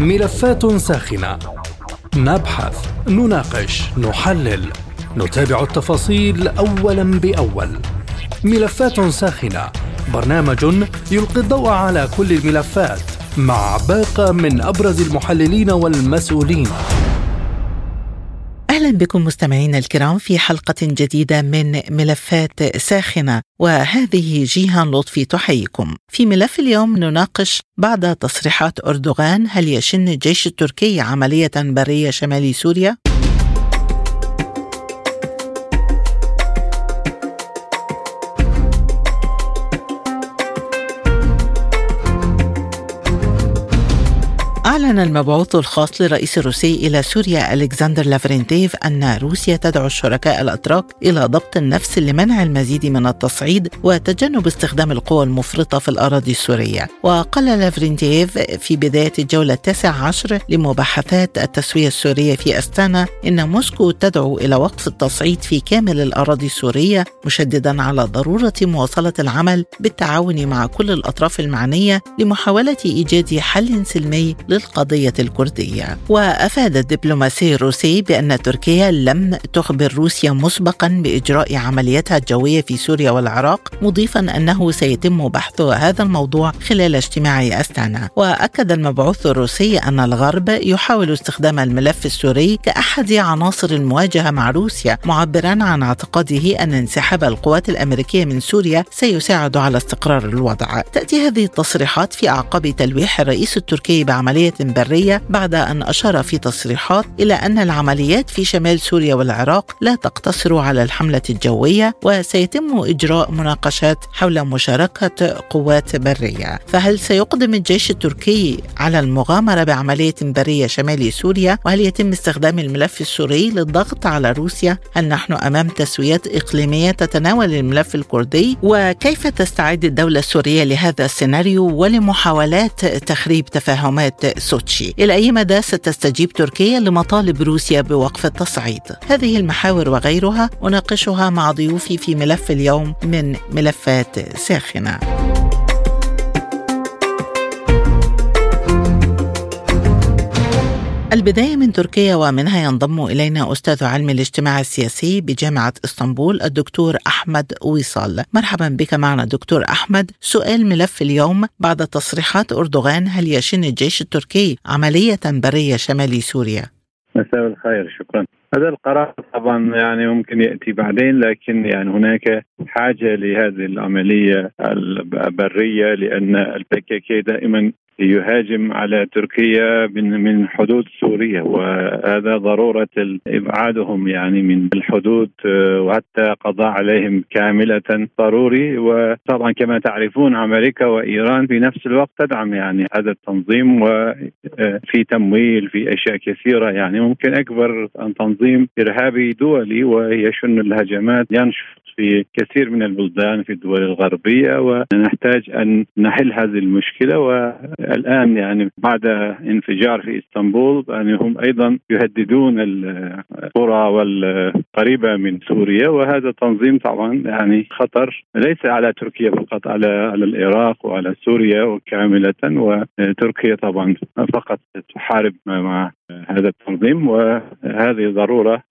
ملفات ساخنة. نبحث نناقش نحلل. نتابع التفاصيل اولا بأول. ملفات ساخنة. برنامج يلقي الضوء على كل الملفات مع باقة من أبرز المحللين والمسؤولين. أهلا بكم مستمعينا الكرام في حلقة جديدة من ملفات ساخنة وهذه جيهان لطفي تحييكم. في ملف اليوم نناقش بعد تصريحات أردوغان هل يشن الجيش التركي عملية برية شمال سوريا؟ أعلن المبعوث الخاص للرئيس الروسي إلى سوريا ألكسندر لافرينتيف أن روسيا تدعو الشركاء الأتراك إلى ضبط النفس لمنع المزيد من التصعيد وتجنب استخدام القوى المفرطة في الأراضي السورية. وقال لافرينتيف في بداية الجولة التاسعة عشر لمباحثات التسوية السورية في أستانا إن موسكو تدعو إلى وقف التصعيد في كامل الأراضي السورية مشددا على ضرورة مواصلة العمل بالتعاون مع كل الأطراف المعنية لمحاولة إيجاد حل سلمي للقضية الكردية. وأفاد الدبلوماسي الروسي بأن تركيا لم تخبر روسيا مسبقا بإجراء عملياتها الجوية في سوريا والعراق مضيفا أنه سيتم بحث هذا الموضوع خلال اجتماع أستانا. وأكد المبعوث الروسي أن الغرب يحاول استخدام الملف السوري كأحد عناصر المواجهة مع روسيا معبرا عن اعتقاده أن انسحاب القوات الأمريكية من سوريا سيساعد على استقرار الوضع. تأتي هذه التصريحات في أعقاب تلويح الرئيس التركي بعملية عملية برية بعد أن أشار في تصريحات إلى أن العمليات في شمال سوريا والعراق لا تقتصر على الحملة الجوية وسيتم إجراء مناقشات حول مشاركة قوات برية. فهل سيقدم الجيش التركي على المغامرة بعملية برية شمال سوريا؟ وهل يتم استخدام الملف السوري للضغط على روسيا؟ هل نحن أمام تسويات إقليمية تتناول الملف الكردي؟ وكيف تستعد الدولة السورية لهذا السيناريو ولمحاولات تخريب تفاهمات سوتشي. إلى أي مدى ستستجيب تركيا لمطالب روسيا بوقف التصعيد؟ هذه المحاور وغيرها أناقشها مع ضيوفي في ملف اليوم من ملفات ساخنة. البداية من تركيا ومنها ينضم إلينا أستاذ علم الاجتماع السياسي بجامعة إسطنبول الدكتور أحمد ويصال. مرحبا بك معنا دكتور أحمد. سؤال ملف اليوم بعد تصريحات أردوغان هل يشن الجيش التركي عملية برية شمال سوريا؟ مساء الخير شكرا. هذا القرار طبعا يعني ممكن يأتي بعدين لكن يعني هناك حاجة لهذه العملية البرية لأن البكيكي دائما يهاجم على تركيا من من حدود سوريا وهذا ضرورة إبعادهم يعني من الحدود آه، وحتى قضاء عليهم كاملة ضروري. وطبعا كما تعرفون أمريكا وإيران في نفس الوقت تدعم يعني هذا التنظيم وفي آه، تمويل في أشياء كثيرة يعني ممكن أكبر تنظيم إرهابي دولي ويشن الهجمات ينشط في كثير من البلدان في الدول الغربية ونحتاج أن نحل هذه المشكلة. والآن يعني بعد انفجار في إسطنبول يعني هم أيضا يهددون القرى والقريبة من سوريا. وهذا تنظيم طبعا يعني خطر ليس على تركيا فقط على على العراق وعلى سوريا وكامله وتركيا طبعا فقط تحارب مع هذا التنظيم. وهذه ضرورة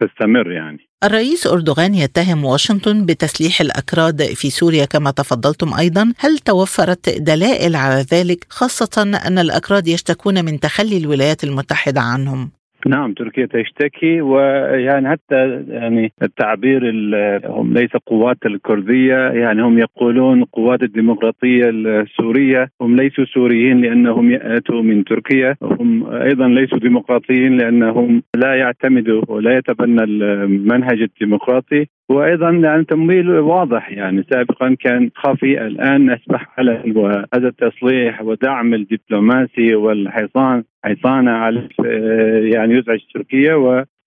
تستمر يعني. الرئيس أردوغان يتهم واشنطن بتسليح الأكراد في سوريا كما تفضلتم أيضا هل توفرت دلائل على ذلك خاصة أن الأكراد يشتكون من تخلي الولايات المتحدة عنهم؟ نعم تركيا تشتكي ويعني حتى يعني التعبير هم ليس قوات الكردية يعني هم يقولون قوات الديمقراطية السورية. هم ليسوا سوريين لأنهم يأتوا من تركيا. هم أيضا ليسوا ديمقراطيين لأنهم لا يعتمدوا ولا يتبنى المنهج الديمقراطي. وأيضا يعني تمويل واضح يعني سابقا كان خفي الآن اصبح علن وهذا التصليح ودعم الدبلوماسي والحصان حصانة على يعني يزعج تركيا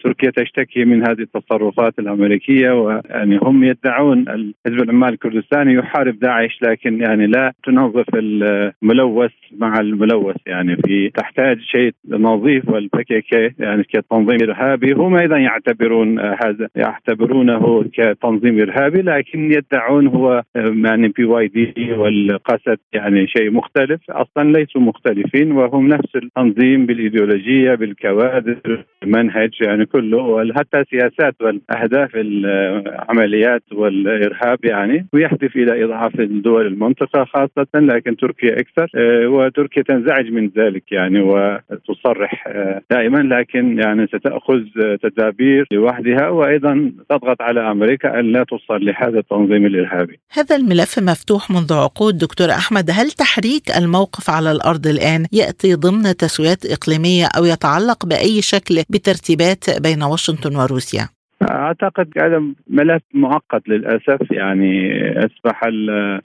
تركيا تشتكي من هذه التصرفات الأمريكية ويعني هم يدعون حزب العمال الكردستاني يحارب داعش لكن يعني لا تنظف الملوث مع الملوث. يعني في تحتاج شيء نظيف وال PKK يعني كتنظيم إرهابي. هم أيضا يعتبرون هذا يعتبرونه كتنظيم إرهابي لكن يدعون هو يعني PYD والقسد يعني شيء مختلف. أصلا ليسوا مختلفين وهم نفس التنظيم بالإيديولوجية بالكوادر المنهج يعني كله وحتى سياسات والأهداف العمليات والإرهاب يعني ويهدف إلى إضعاف الدول المنطقة خاصة لكن تركيا أكثر آه، وتركيا تنزعج من ذلك يعني وتصرح آه، دائما لكن يعني ستأخذ تدابير لوحدها وأيضا تضغط على أمريكا أن لا توصل لهذا التنظيم الإرهابي. هذا الملف مفتوح منذ عقود دكتور أحمد هل تحريك الموقف على الأرض الآن يأتي ضمن تسويات إقليمية أو يتعلق بأي شكل بترتيبات بين واشنطن وروسيا؟ أعتقد هذا ملف معقد للأسف يعني أصبح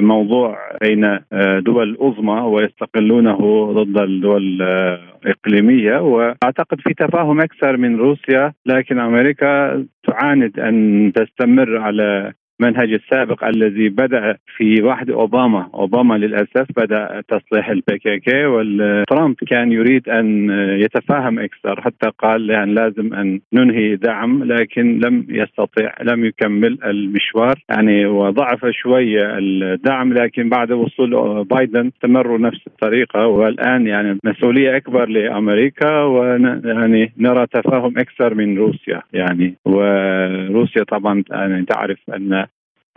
الموضوع بين دول عظمى ويستغلونه ضد الدول الإقليمية وأعتقد في تفاهم أكثر من روسيا لكن أمريكا تعاند أن تستمر على المنهج السابق الذي بدأ في عهد أوباما، أوباما للأسف بدأ تسليح البي كي كي وترامب كان يريد أن يتفاهم أكثر حتى قال يعني لازم أن ننهي دعم لكن لم يستطيع لم يكمل المشوار. يعني وضعف شوية الدعم لكن بعد وصول بايدن استمروا نفس الطريقة. والآن يعني مسؤولية أكبر لأمريكا ويعني نرى تفاهم أكثر من روسيا يعني. وروسيا طبعا يعني تعرف أن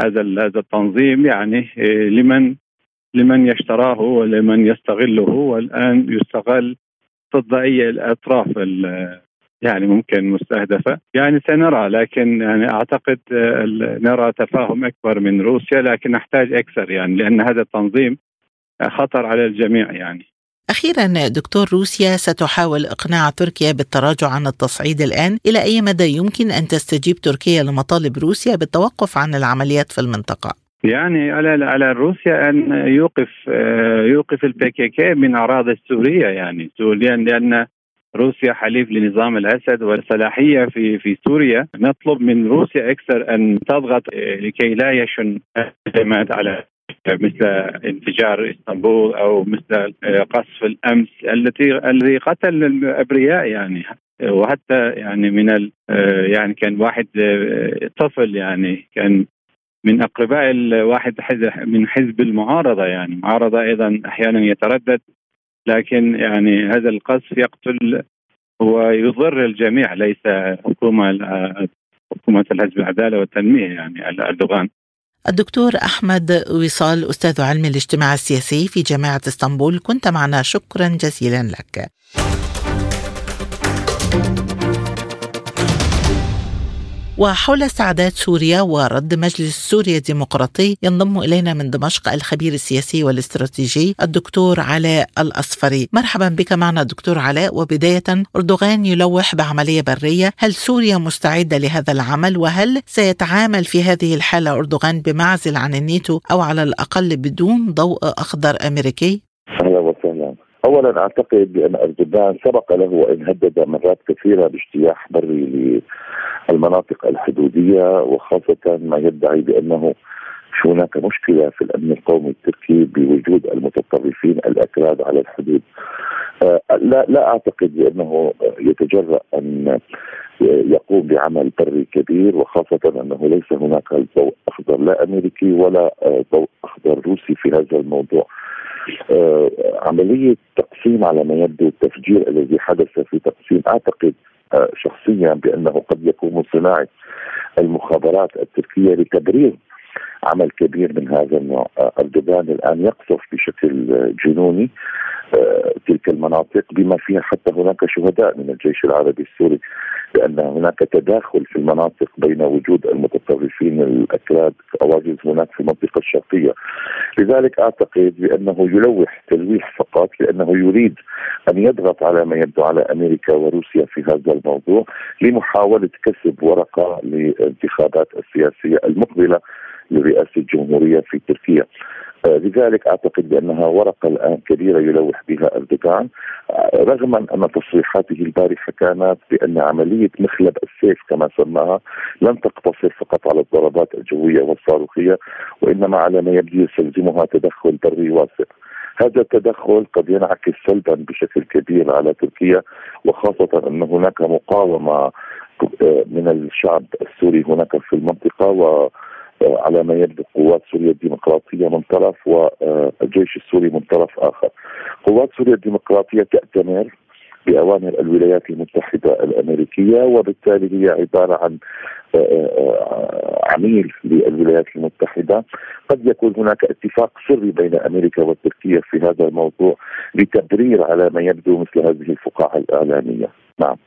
هذا هذا التنظيم يعني إيه، لمن لمن يشتراه ولمن يستغله والآن يستغل ضد اي الاطراف يعني ممكن مستهدفة. يعني سنرى لكن يعني أعتقد نرى تفاهم أكبر من روسيا لكن نحتاج أكثر يعني لأن هذا التنظيم خطر على الجميع يعني. أخيرا دكتور روسيا ستحاول إقناع تركيا بالتراجع عن التصعيد الآن. إلى أي مدى يمكن أن تستجيب تركيا لمطالب روسيا بالتوقف عن العمليات في المنطقة؟ يعني على على روسيا أن يوقف يوقف البي كي كي من أراضي سوريا يعني. لأن لأن روسيا حليف لنظام الأسد والصلاحية في في سوريا. نطلب من روسيا أكثر أن تضغط لكي لا يشن على مثل انفجار إسطنبول أو مثل قصف الأمس التي الذي قتل الأبرياء يعني. وحتى يعني من ال يعني كان واحد طفل يعني كان من أقرباء الواحد من حزب المعارضة يعني. المعارضه أيضا أحيانا يتردد لكن يعني هذا القصف يقتل ويضر الجميع ليس حكومة حكومة الحزب العدالة والتنمية يعني اردوغان الدكتور أحمد وصال أستاذ علم الاجتماع السياسي في جامعة إسطنبول. كنت معنا شكرا جزيلا لك. وحول استعداد سوريا ورد مجلس سوريا الديمقراطي ينضم إلينا من دمشق الخبير السياسي والاستراتيجي الدكتور علاء الأصفري. مرحبا بك معنا دكتور علاء. وبداية أردوغان يلوح بعملية برية. هل سوريا مستعدة لهذا العمل؟ وهل سيتعامل في هذه الحالة أردوغان بمعزل عن الناتو أو على الأقل بدون ضوء أهلا وسهلا اولا أعتقد بأن أردوغان سبق له وإن هدد مرات كثيرة باجتياح بري المناطق الحدودية وخاصة ما يدعي بأنه هناك مشكلة في الأمن القومي التركي بوجود المتطرفين الأكراد على الحدود. آه، لا لا أعتقد بأنه يتجرأ أن يقوم بعمل بري كبير وخاصة أنه ليس هناك ضوء أخضر لا أمريكي ولا آه، ضوء أخضر روسي في هذا الموضوع. آه، عملية تقسيم على ما يبدو التفجير الذي حدث في تقسيم أعتقد شخصيا بأنه قد يكون من صناعة المخابرات التركية لتبرير عمل كبير من هذا النوع. أردوغان الآن يقصف بشكل جنوني آه، تلك المناطق بما فيها حتى هناك شهداء من الجيش العربي السوري. لأن هناك تداخل في المناطق بين وجود المتطرفين الاكراد أواجز هناك في المنطقة الشرقية. لذلك أعتقد بأنه يلوح تلويح فقط لأنه يريد أن يضغط على ما يبدو على أمريكا وروسيا في هذا الموضوع لمحاولة كسب ورقة للانتخابات السياسية المقبلة لرئاسة الجمهورية في تركيا. آه، لذلك أعتقد بأنها ورقة الآن كبيرة يلوح بها أردوغان آه، رغم أن تصريحاته البارحة كانت بأن عملية مخلب السيف كما سماها لن تقتصر فقط على الضربات الجوية والصاروخية وإنما على ما يبدو يستلزمها تدخل بري واسع. هذا التدخل قد ينعكس سلبا بشكل كبير على تركيا وخاصة أن هناك مقاومة آه، من الشعب السوري هناك في المنطقة و على ما يبدو قوات سوريا الديمقراطية من طرف والجيش السوري من طرف آخر. قوات سوريا الديمقراطية تأتمر بأوامر الولايات المتحدة الأمريكية وبالتالي هي عبارة عن آه، آه، عميل للولايات المتحدة. قد يكون هناك اتفاق سري بين أمريكا وتركيا في هذا الموضوع لتبرير على ما يبدو مثل هذه الفقاعة الإعلامية. نعم.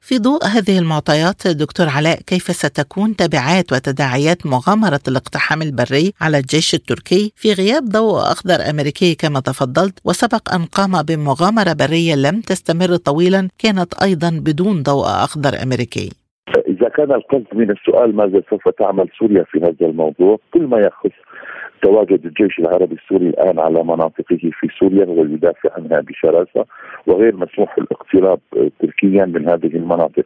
في ضوء هذه المعطيات دكتور علاء كيف ستكون تبعات وتداعيات مغامرة الاقتحام البري على الجيش التركي في غياب ضوء أخضر أمريكي كما تفضلت وسبق أن قام بمغامرة برية لم تستمر طويلا كانت أيضا بدون ضوء أخضر أمريكي. إذا كان القصد من السؤال ماذا سوف تعمل سوريا في هذا الموضوع؟ كل ما يخص تواجد الجيش العربي السوري الآن على مناطقه في سوريا ويدافع عنها بشراسة وغير مسموح الاقتراب تركيا من هذه المناطق.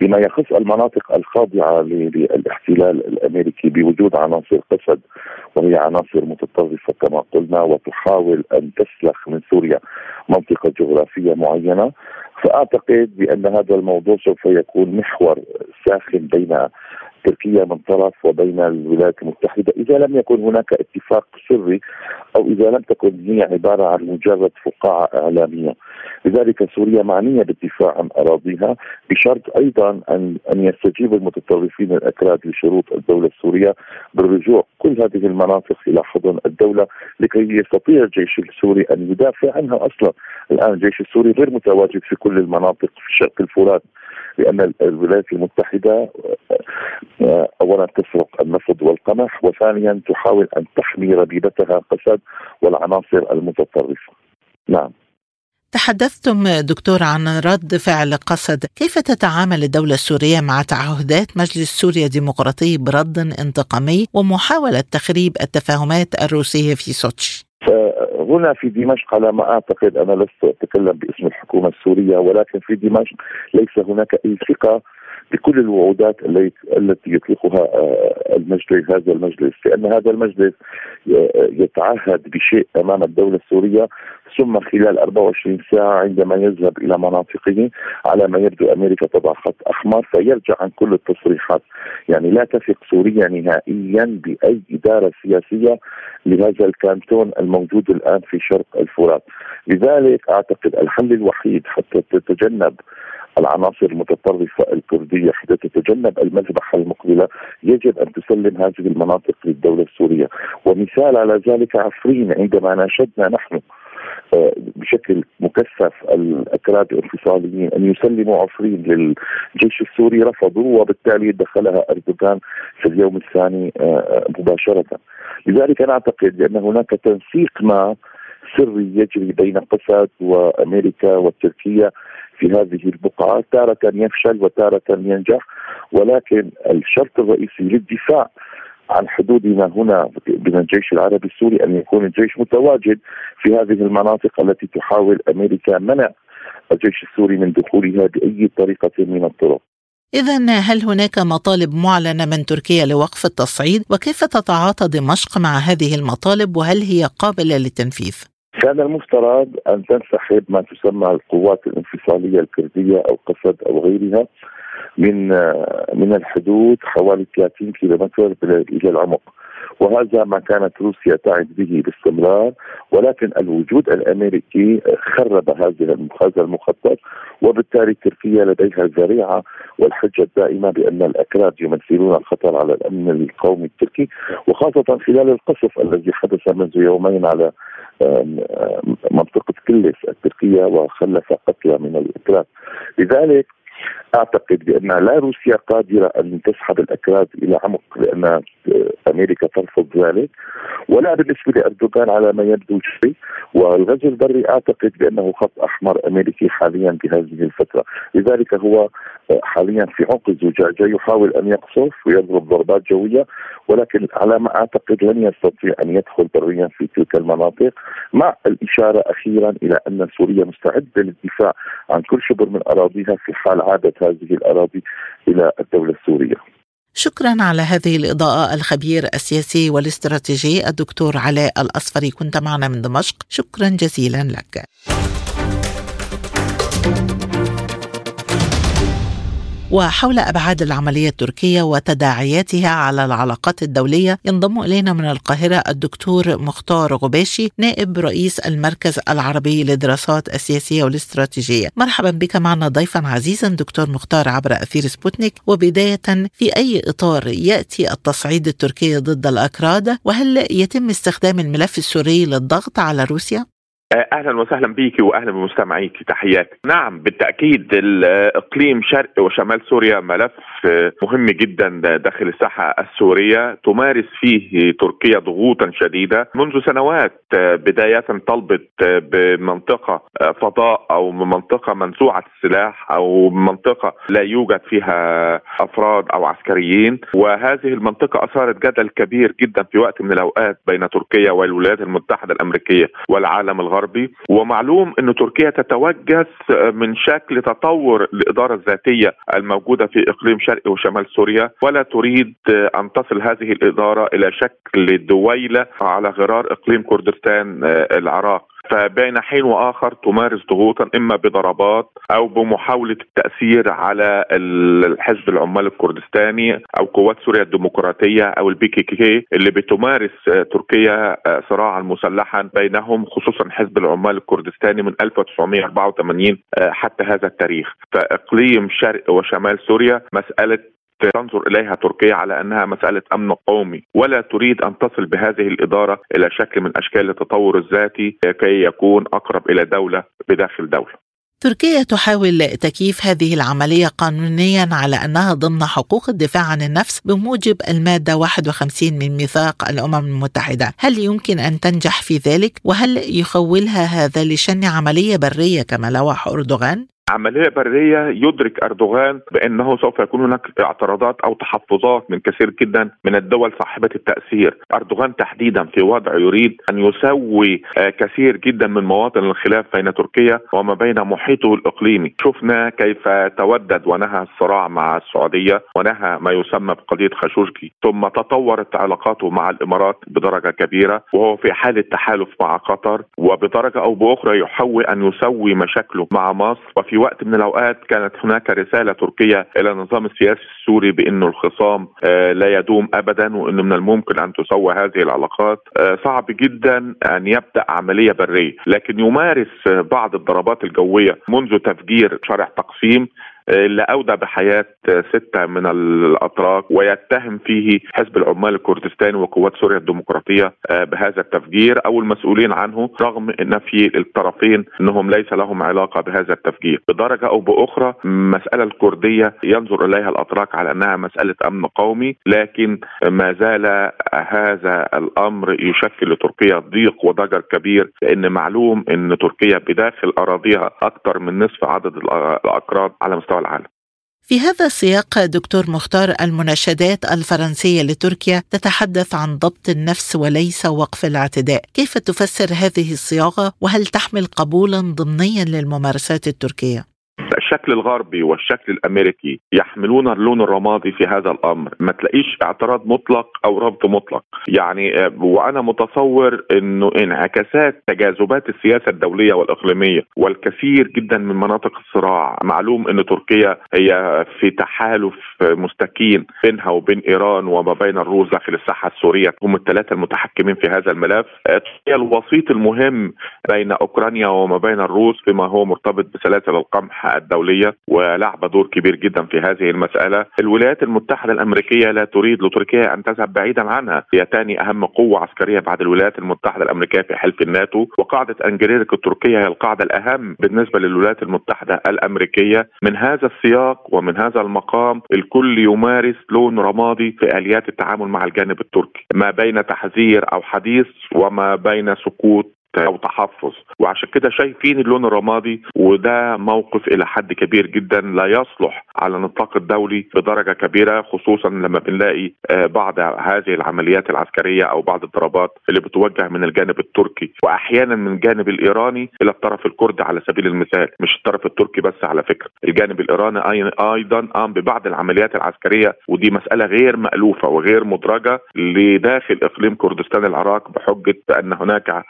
بما يخص المناطق الخاضعة للاحتلال الأمريكي بوجود عناصر قسد وهي عناصر متطرفة كما قلنا وتحاول أن تسلخ من سوريا منطقة جغرافية معينة فأعتقد بأن هذا الموضوع سوف يكون محور ساخن بين تركيا من طرف وبين الولايات المتحدة. إذا لم يكن هناك اتفاق سري أو إذا لم تكن هي عبارة عن مجرد فقاعة إعلامية. لذلك سوريا معنية بالدفاع عن أراضيها بشرط أيضا ان أن يستجيب المتطرفين الأكراد لشروط الدولة السورية بالرجوع كل هذه المناطق إلى حضن الدولة لكي يستطيع الجيش السوري أن يدافع عنها أصلا. الآن الجيش السوري غير متواجد في كل المناطق في شرق الفرات لأن الولايات المتحدة اولا تسرق النفط والقمح وثانيا تحاول أن تحمي ربيبتها قسد والعناصر المتطرفة. نعم. تحدثتم دكتور عن رد فعل قسد كيف تتعامل الدولة السورية مع تعهدات مجلس سوريا الديمقراطي برد انتقامي ومحاولة تخريب التفاهمات الروسية في سوتش هنا في دمشق على ما أعتقد أنا لست أتكلم باسم الحكومة السورية ولكن في دمشق ليس هناك أي ثقة بكل الوعودات التي يطلقها آه، المجلس هذا المجلس. لأن هذا المجلس يتعهد بشيء أمام الدولة السورية ثم خلال 24 ساعة عندما يذهب إلى مناطقه على ما يبدو أمريكا تضع خط أحمر فيرجع عن كل التصريحات. يعني لا تثق سوريا نهائيا بأي إدارة سياسية لهذا الكانتون الموجود الآن في شرق الفرات. لذلك أعتقد الحل الوحيد حتى تتجنب العناصر المتطرفة الكردية حتى تتجنب المذبحة المقبلة يجب أن تسلم هذه المناطق للدولة السورية ومثال على ذلك عفرين عندما ناشدنا نحن آه، بشكل مكثف الأكراد الانفصاليين أن يسلموا عفرين للجيش السوري رفضوا وبالتالي دخلها أردوغان في اليوم الثاني آه، مباشرة. لذلك أنا أعتقد بان هناك تنسيق ما سري يجري بين قسد وأمريكا وتركيا في هذه البقعة تارة يفشل وتارة ينجح ولكن الشرط الرئيسي للدفاع عن حدودنا هنا من الجيش العربي السوري أن يكون الجيش متواجد في هذه المناطق التي تحاول أمريكا منع الجيش السوري من دخولها بأي طريقة من الطرق. إذا هل هناك مطالب معلنة من تركيا لوقف التصعيد؟ وكيف تتعاطى دمشق مع هذه المطالب وهل هي قابلة للتنفيذ؟ كان المفترض أن تنسحب ما تسمى القوات الانفصالية الكردية أو قسد أو غيرها من من الحدود حوالي 30 كيلومتر إلى العمق. وهذا ما كانت روسيا تعد به باستمرار ولكن الوجود الأمريكي خرب هذا هذا المخطط وبالتالي تركيا لديها الذريعة والحجة الدائمة بأن الأكراد يمثلون خطر على الأمن القومي التركي وخاصة خلال القصف الذي حدث منذ يومين على منطقة كلس التركية وخلف قتلى من الأكراد. لذلك أعتقد بأن لا روسيا قادرة أن تسحب الاكراد إلى عمق لأن أمريكا ترفض ذلك. ولا بالنسبة لأردوغان على ما يبدو شيء. والغزو البري أعتقد بأنه خط أحمر أمريكي حاليا بهذه الفترة، لذلك هو حاليا في عمق الزجاجة يحاول أن يقصف ويضرب ضربات جوية. ولكن على ما أعتقد لن يستطيع أن يدخل بريا في تلك المناطق. مع الإشارة أخيرا إلى أن سوريا مستعدة للدفاع عن كل شبر من أراضيها في حال عادت هذه الأراضي إلى الدولة السورية. شكرا على هذه الإضاءة الخبير السياسي والاستراتيجي الدكتور علاء الأصفري. كنت معنا من دمشق. شكرا جزيلا لك. وحول أبعاد العملية التركية وتداعياتها على العلاقات الدولية ينضم إلينا من القاهرة الدكتور مختار غباشي نائب رئيس المركز العربي للدراسات السياسية والاستراتيجية. مرحبا بك معنا ضيفا عزيزا دكتور مختار عبر أثير سبوتنيك وبداية في أي إطار يأتي التصعيد التركي ضد الأكراد وهل يتم استخدام الملف السوري للضغط على روسيا؟ آه، أهلا وسهلا بيك واهلا بمستمعيك تحياتي. نعم بالتأكيد الاقليم شرق وشمال سوريا ملف آه، مهم جدا داخل الساحة السورية. تمارس فيه تركيا ضغوطا شديدة. منذ سنوات آه، بداية طلبت بمنطقة فضاء أو منطقة منزوعه السلاح أو منطقة لا يوجد فيها أفراد أو عسكريين. وهذه المنطقة أثارت جدل كبير جدا في وقت من الأوقات بين تركيا والولايات المتحدة الأمريكية والعالم الغربي. الغربي ومعلوم أن تركيا تتوجس من شكل تطور الإدارة الذاتية الموجودة في إقليم شرق وشمال سوريا ولا تريد أن تصل هذه الإدارة إلى شكل دويلة على غرار إقليم كردستان العراق. فبين حين وآخر تمارس ضغوطا إما بضربات أو بمحاولة التاثير على الحزب العمال الكردستاني أو قوات سوريا الديمقراطية أو البي كي كي اللي بتمارس تركيا صراعا مسلحا بينهم خصوصا حزب العمال الكردستاني من 1984 حتى هذا التاريخ. فإقليم شرق وشمال سوريا مسألة تنظر إليها تركيا على أنها مسألة أمن قومي ولا تريد أن تصل بهذه الإدارة إلى شكل من أشكال التطور الذاتي كي يكون أقرب إلى دولة بداخل دولة. تركيا تحاول تكييف هذه العملية قانونيا على أنها ضمن حقوق الدفاع عن النفس بموجب المادة 51 من ميثاق الأمم المتحدة هل يمكن أن تنجح في ذلك؟ وهل يخولها هذا لشن عملية برية كما لوح أردوغان؟ عملية برية يدرك أردوغان بأنه سوف يكون هناك اعتراضات أو تحفظات من كثير جدا من الدول صاحبة التأثير. أردوغان تحديدا في وضع يريد أن يسوي آه، كثير جدا من مواطن الخلاف بين تركيا وما بين محيطه الإقليمي. شفنا كيف تودد ونهى الصراع مع السعودية ونهى ما يسمى بقضية خاشوشكي ثم تطورت علاقاته مع الإمارات بدرجة كبيرة وهو في حالة تحالف مع قطر وبدرجة أو بأخرى يحاول أن يسوي مشاكله مع مصر. وفي في وقت من الأوقات كانت هناك رسالة تركية إلى النظام السياسي السوري بانه الخصام آه، لا يدوم ابدا وإنه من الممكن أن تسوى هذه العلاقات. آه، صعب جدا أن يبدأ عملية برية لكن يمارس بعض الضربات الجوية منذ تفجير شارع تقسيم. اللي اودى بحياة ستة من الأتراك ويتهم فيه حزب العمال الكردستاني وقوات سوريا الديمقراطية آه، بهذا التفجير. أو المسؤولين عنه رغم نفي الطرفين إنهم ليس لهم علاقة بهذا التفجير. بدرجة أو بأخرى المساله الكردية ينظر إليها الأتراك على أنها مسألة أمن قومي لكن ما زال هذا الأمر يشكل لتركيا ضيق وضجر كبير لأن معلوم إن تركيا بداخل أراضيها أكثر من نصف عدد الأكراد على مستوى مستوى العالم. في هذا السياق دكتور مختار المناشدات الفرنسية لتركيا تتحدث عن ضبط النفس وليس وقف الاعتداء. كيف تفسر هذه الصياغة؟ وهل تحمل قبولا ضمنيا للممارسات التركية؟ الشكل الغربي والشكل الأمريكي يحملون اللون الرمادي في هذا الأمر. ما تلاقيش اعتراض مطلق أو رفض مطلق. يعني آه، وأنا متصور إنه انعكاسات تجاذبات السياسة الدولية والإقليمية والكثير جدا من مناطق الصراع. معلوم إن تركيا هي في تحالف مستكين بينها وبين إيران وما بين الروس داخل الساحة السورية. هم الثلاثة المتحكمين في هذا الملف. هي آه، الوسيط المهم بين أوكرانيا وما بين الروس بما هو مرتبط بسلاسل القمح الدولية الدولية ولعب دور كبير جدا في هذه المسألة. الولايات المتحدة الأمريكية لا تريد لتركيا أن تذهب بعيدا عنها. هي ثاني أهم قوة عسكرية بعد الولايات المتحدة الأمريكية في حلف الناتو. وقاعدة انجريرك التركية هي القاعدة الأهم بالنسبة للولايات المتحدة الأمريكية. من هذا السياق ومن هذا المقام الكل يمارس لون رمادي في آليات التعامل مع الجانب التركي. ما بين تحذير أو حديث وما بين سكوت أو تحفظ. وعشان كده شايفين اللون الرمادي وده موقف إلى حد كبير جدا لا يصلح على النطاق الدولي بدرجة كبيرة خصوصا لما بنلاقي آه، بعض هذه العمليات العسكرية أو بعض الضربات اللي بتوجه من الجانب التركي واحيانا من الجانب الإيراني إلى الطرف الكردي على سبيل المثال. مش الطرف التركي بس على فكرة الجانب الإيراني أيضا قام ببعض العمليات العسكرية ودي مسألة غير مألوفة وغير مدرجة لداخل إقليم كردستان العراق بحجة بان هناك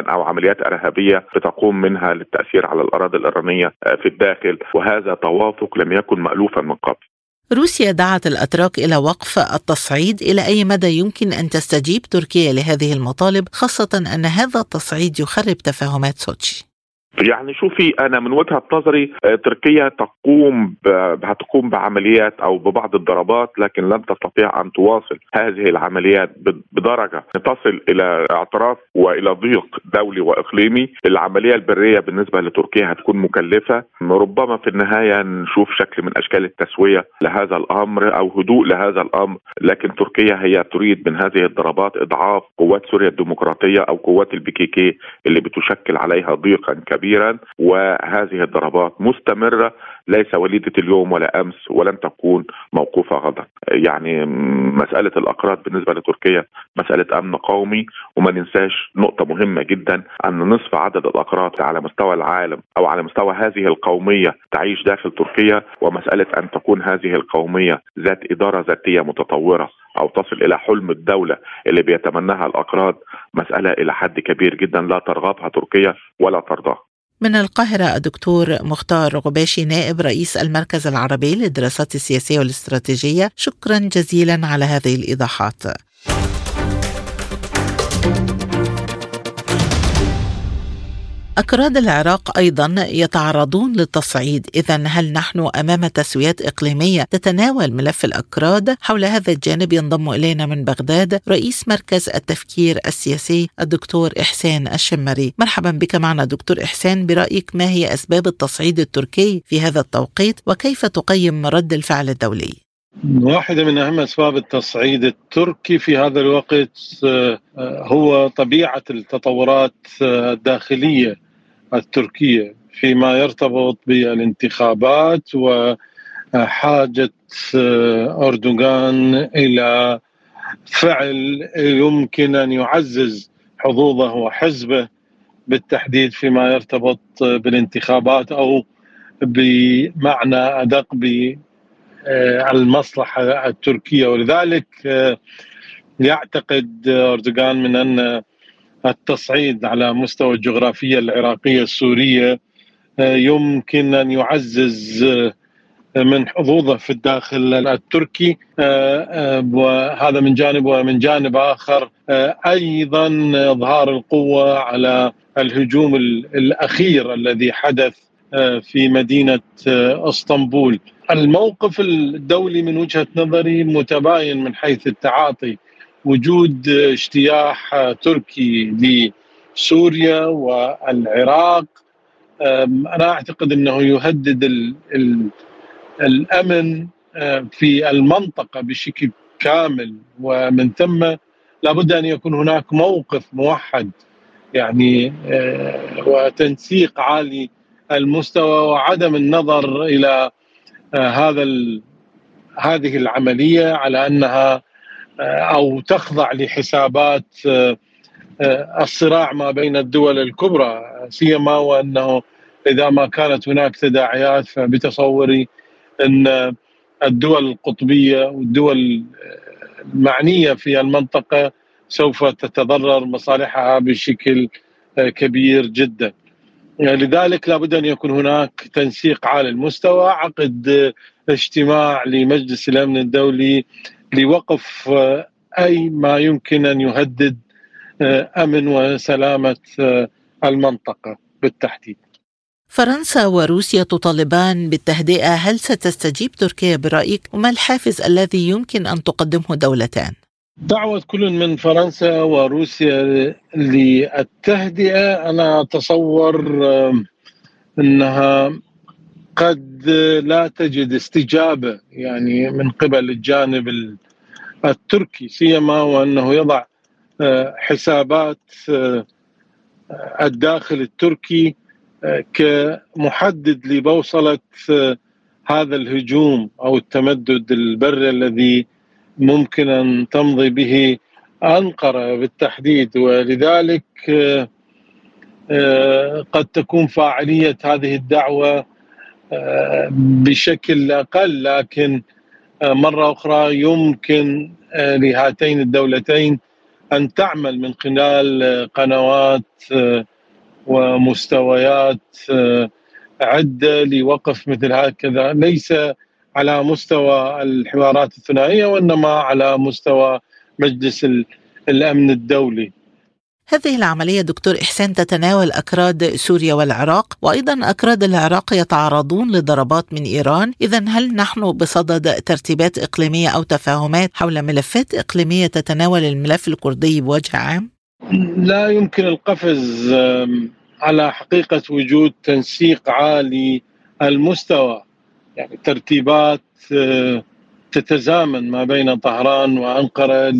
أو عمليات إرهابية بتقوم منها للتأثير على الأراضي الإيرانية آه، في الداخل وهذا توافق لم يكن مالوفا من قبل. روسيا دعت الأتراك إلى وقف التصعيد إلى أي مدى يمكن أن تستجيب تركيا لهذه المطالب خاصة أن هذا التصعيد يخرب تفاهمات سوتشي يعني شوفي أنا من وجهة نظري آه، تركيا تقوم هتقوم بعمليات أو ببعض الضربات لكن لن تستطيع أن تواصل هذه العمليات بدرجة تصل إلى اعتراف وإلى ضيق دولي وإقليمي. العملية البرية بالنسبة لتركيا هتكون مكلفة. ربما في النهاية نشوف شكل من أشكال التسوية لهذا الأمر أو هدوء لهذا الأمر لكن تركيا هي تريد من هذه الضربات إضعاف قوات سوريا الديمقراطية أو قوات البي كي اللي بتشكل عليها ضيقا كبيرا. كبيرا وهذه الضربات مستمرة. ليس وليدة اليوم ولا أمس ولن تكون موقوفة غدا يعني مسألة الاقراض بالنسبة لتركيا مسألة أمن قومي وما ننساش نقطة مهمة جدا أن نصف عدد الاقراض على مستوى العالم أو على مستوى هذه القومية تعيش داخل تركيا ومسألة أن تكون هذه القومية ذات إدارة ذاتية متطورة أو تصل إلى حلم الدولة اللي بيتمناها الاقراض مسألة إلى حد كبير جدا لا ترغبها تركيا ولا ترضاها. من القاهرة الدكتور مختار غباشي نائب رئيس المركز العربي للدراسات السياسية والاستراتيجية. شكرا جزيلا على هذه الإيضاحات. أكراد العراق أيضا يتعرضون للتصعيد. إذا هل نحن أمام تسويات إقليمية تتناول ملف الأكراد؟ حول هذا الجانب ينضم إلينا من بغداد رئيس مركز التفكير السياسي الدكتور إحسان الشمري. مرحبا بك معنا دكتور إحسان. برأيك ما هي أسباب التصعيد التركي في هذا التوقيت؟ وكيف تقيم رد الفعل الدولي؟ واحدة من أهم أسباب التصعيد التركي في هذا الوقت آه، هو طبيعة التطورات آه، الداخلية. التركية فيما يرتبط بالانتخابات وحاجة أردوغان إلى فعل يمكن أن يعزز حظوظه وحزبه بالتحديد فيما يرتبط بالانتخابات أو بمعنى أدق بالمصلحة التركية. ولذلك يعتقد أردوغان من أن التصعيد على مستوى الجغرافية العراقية السورية آه، يمكن أن يعزز آه، من حظوظه في الداخل التركي آه، وهذا من جانب ومن جانب آخر أيضا إظهار القوة على الهجوم الأخير الذي حدث في مدينة إسطنبول. الموقف الدولي من وجهة نظري متباين من حيث التعاطي وجود اجتياح تركي لسوريا والعراق أنا أعتقد إنه يهدد ال ال الأمن في المنطقة بشكل كامل. ومن ثم لابد أن يكون هناك موقف موحد يعني وتنسيق عالي المستوى وعدم النظر إلى هذا هذه العملية على أنها أو تخضع لحسابات آه، آه، الصراع ما بين الدول الكبرى سيما وأنه إذا ما كانت هناك تداعيات فبتصوري إن الدول القطبية والدول المعنية في المنطقة سوف تتضرر مصالحها بشكل كبير جدا. لذلك لابد أن يكون هناك تنسيق عالي المستوى، عقد اجتماع لمجلس الأمن الدولي لوقف آه، أي ما يمكن أن يهدد آه، أمن وسلامة آه، المنطقة بالتحديد. فرنسا وروسيا تطالبان بالتهدئة هل ستستجيب تركيا برأيك وما الحافز الذي يمكن أن تقدمه دولتان؟ دعوة كل من فرنسا وروسيا للتهدئة أنا أتصور أنها قد لا تجد استجابة يعني من قبل الجانب التركي سيما وأنه يضع آه، حسابات آه، الداخل التركي آه، كمحدد لبوصلة هذا الهجوم أو التمدد البري الذي ممكن أن تمضي به أنقرة بالتحديد. ولذلك قد تكون فاعلية هذه الدعوة بشكل أقل لكن مرة أخرى يمكن لهاتين الدولتين أن تعمل من خلال قنوات ومستويات عدة لوقف مثل هكذا. ليس على مستوى الحوارات الثنائية وإنما على مستوى مجلس الأمن الدولي. هذه العملية دكتور إحسان تتناول أكراد سوريا والعراق وأيضا أكراد العراق يتعرضون لضربات من إيران إذا هل نحن بصدد ترتيبات إقليمية أو تفاهمات حول ملفات إقليمية تتناول الملف الكردي بوجه عام؟ لا يمكن القفز على حقيقة وجود تنسيق عالي المستوى يعني ترتيبات آه، تتزامن ما بين طهران وأنقرة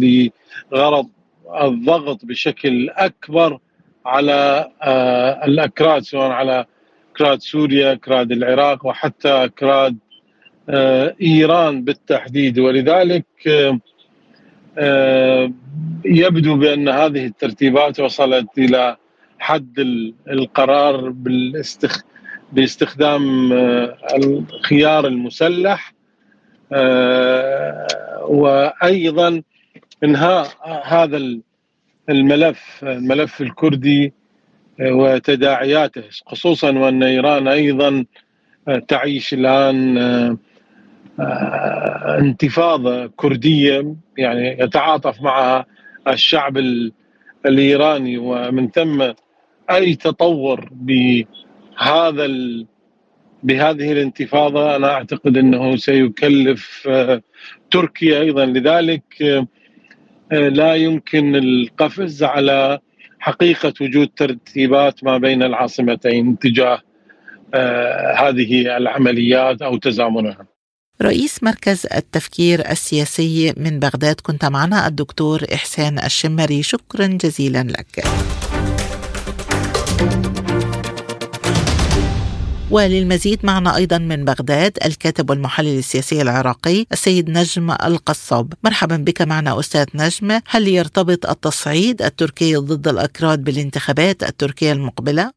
لغرض الضغط بشكل أكبر على آه، الأكراد سواء على أكراد سوريا، أكراد العراق وحتى أكراد آه، إيران بالتحديد. ولذلك آه، يبدو بأن هذه الترتيبات وصلت إلى حد القرار بالاستخ... باستخدام الخيار المسلح. وأيضا انهاء هذا الملف الملف الكردي وتداعياته خصوصا وأن إيران أيضا تعيش الآن انتفاضة كردية يعني يتعاطف معها الشعب الإيراني. ومن ثم أي تطور بهذا بهذه الانتفاضة أنا أعتقد إنه سيكلف تركيا أيضا. لذلك آه، لا يمكن القفز على حقيقة وجود ترتيبات ما بين العاصمتين تجاه آه، هذه العمليات أو تزامنها. رئيس مركز التفكير السياسي من بغداد كنت معنا الدكتور إحسان الشمري شكرا جزيلا لك. وللمزيد معنا أيضا من بغداد الكاتب والمحلل السياسي العراقي السيد نجم القصاب مرحبا بك معنا أستاذ نجم هل يرتبط التصعيد التركي ضد الأكراد بالانتخابات التركية المقبلة؟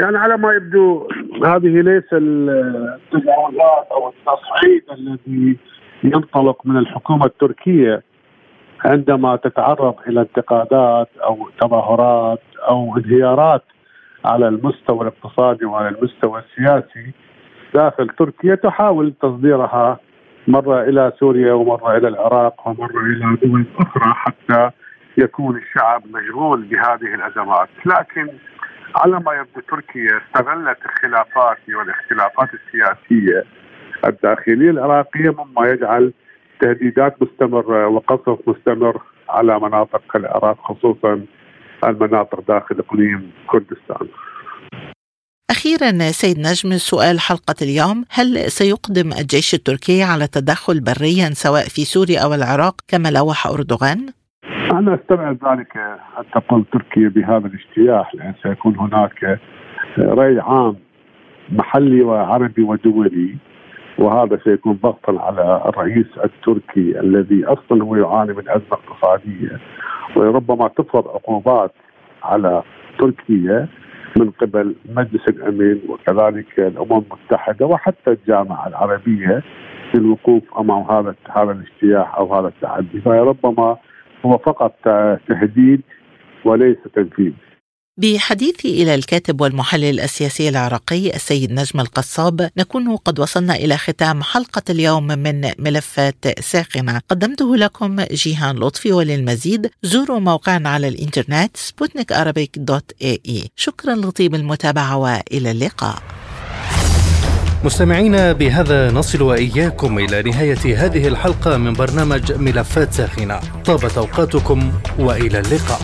يعني على ما يبدو هذه ليس التجاوزات أو التصعيد الذي ينطلق من الحكومة التركية عندما تتعرض إلى انتقادات أو تظاهرات أو انهيارات على المستوى الاقتصادي وعلى المستوى السياسي داخل تركيا تحاول تصديرها مرة إلى سوريا ومرة إلى العراق ومرة إلى دول أخرى حتى يكون الشعب مشغول بهذه الأزمات لكن على ما يبدو تركيا استغلت الخلافات والاختلافات السياسية الداخلية العراقية مما يجعل تهديدات مستمرة وقصف مستمر على مناطق العراق خصوصا المناطق داخل اقليم كردستان. أخيرا سيد نجم سؤال حلقة اليوم هل سيقدم الجيش التركي على تدخل بريا سواء في سوريا أو العراق كما لوح أردوغان؟ أنا أستبعد ذلك أن تقول تركيا بهذا الاجتياح لأن سيكون هناك رأي عام محلي وعربي ودولي وهذا سيكون ضغطا على الرئيس التركي الذي أصلا هو يعاني من أزمة اقتصادية وربما تفرض عقوبات على تركيا من قبل مجلس الامن وكذلك الأمم المتحدة وحتى الجامعة العربية للوقوف أمام هذا هذا الاجتياح أو هذا التحدي. فربما هو فقط تهديد وليس تنفيذ. بحديثي إلى الكاتب والمحلل السياسي العراقي السيد نجم القصاب نكون قد وصلنا إلى ختام حلقة اليوم من ملفات ساخنة قدمته لكم جيهان لطفي وللمزيد. زوروا موقعنا على الإنترنت سبوتنيك دوت اي اي شكرا لطيب المتابعة وإلى اللقاء. مستمعينا بهذا نصل وإياكم إلى نهاية هذه الحلقة من برنامج ملفات ساخنه طابت أوقاتكم وإلى اللقاء.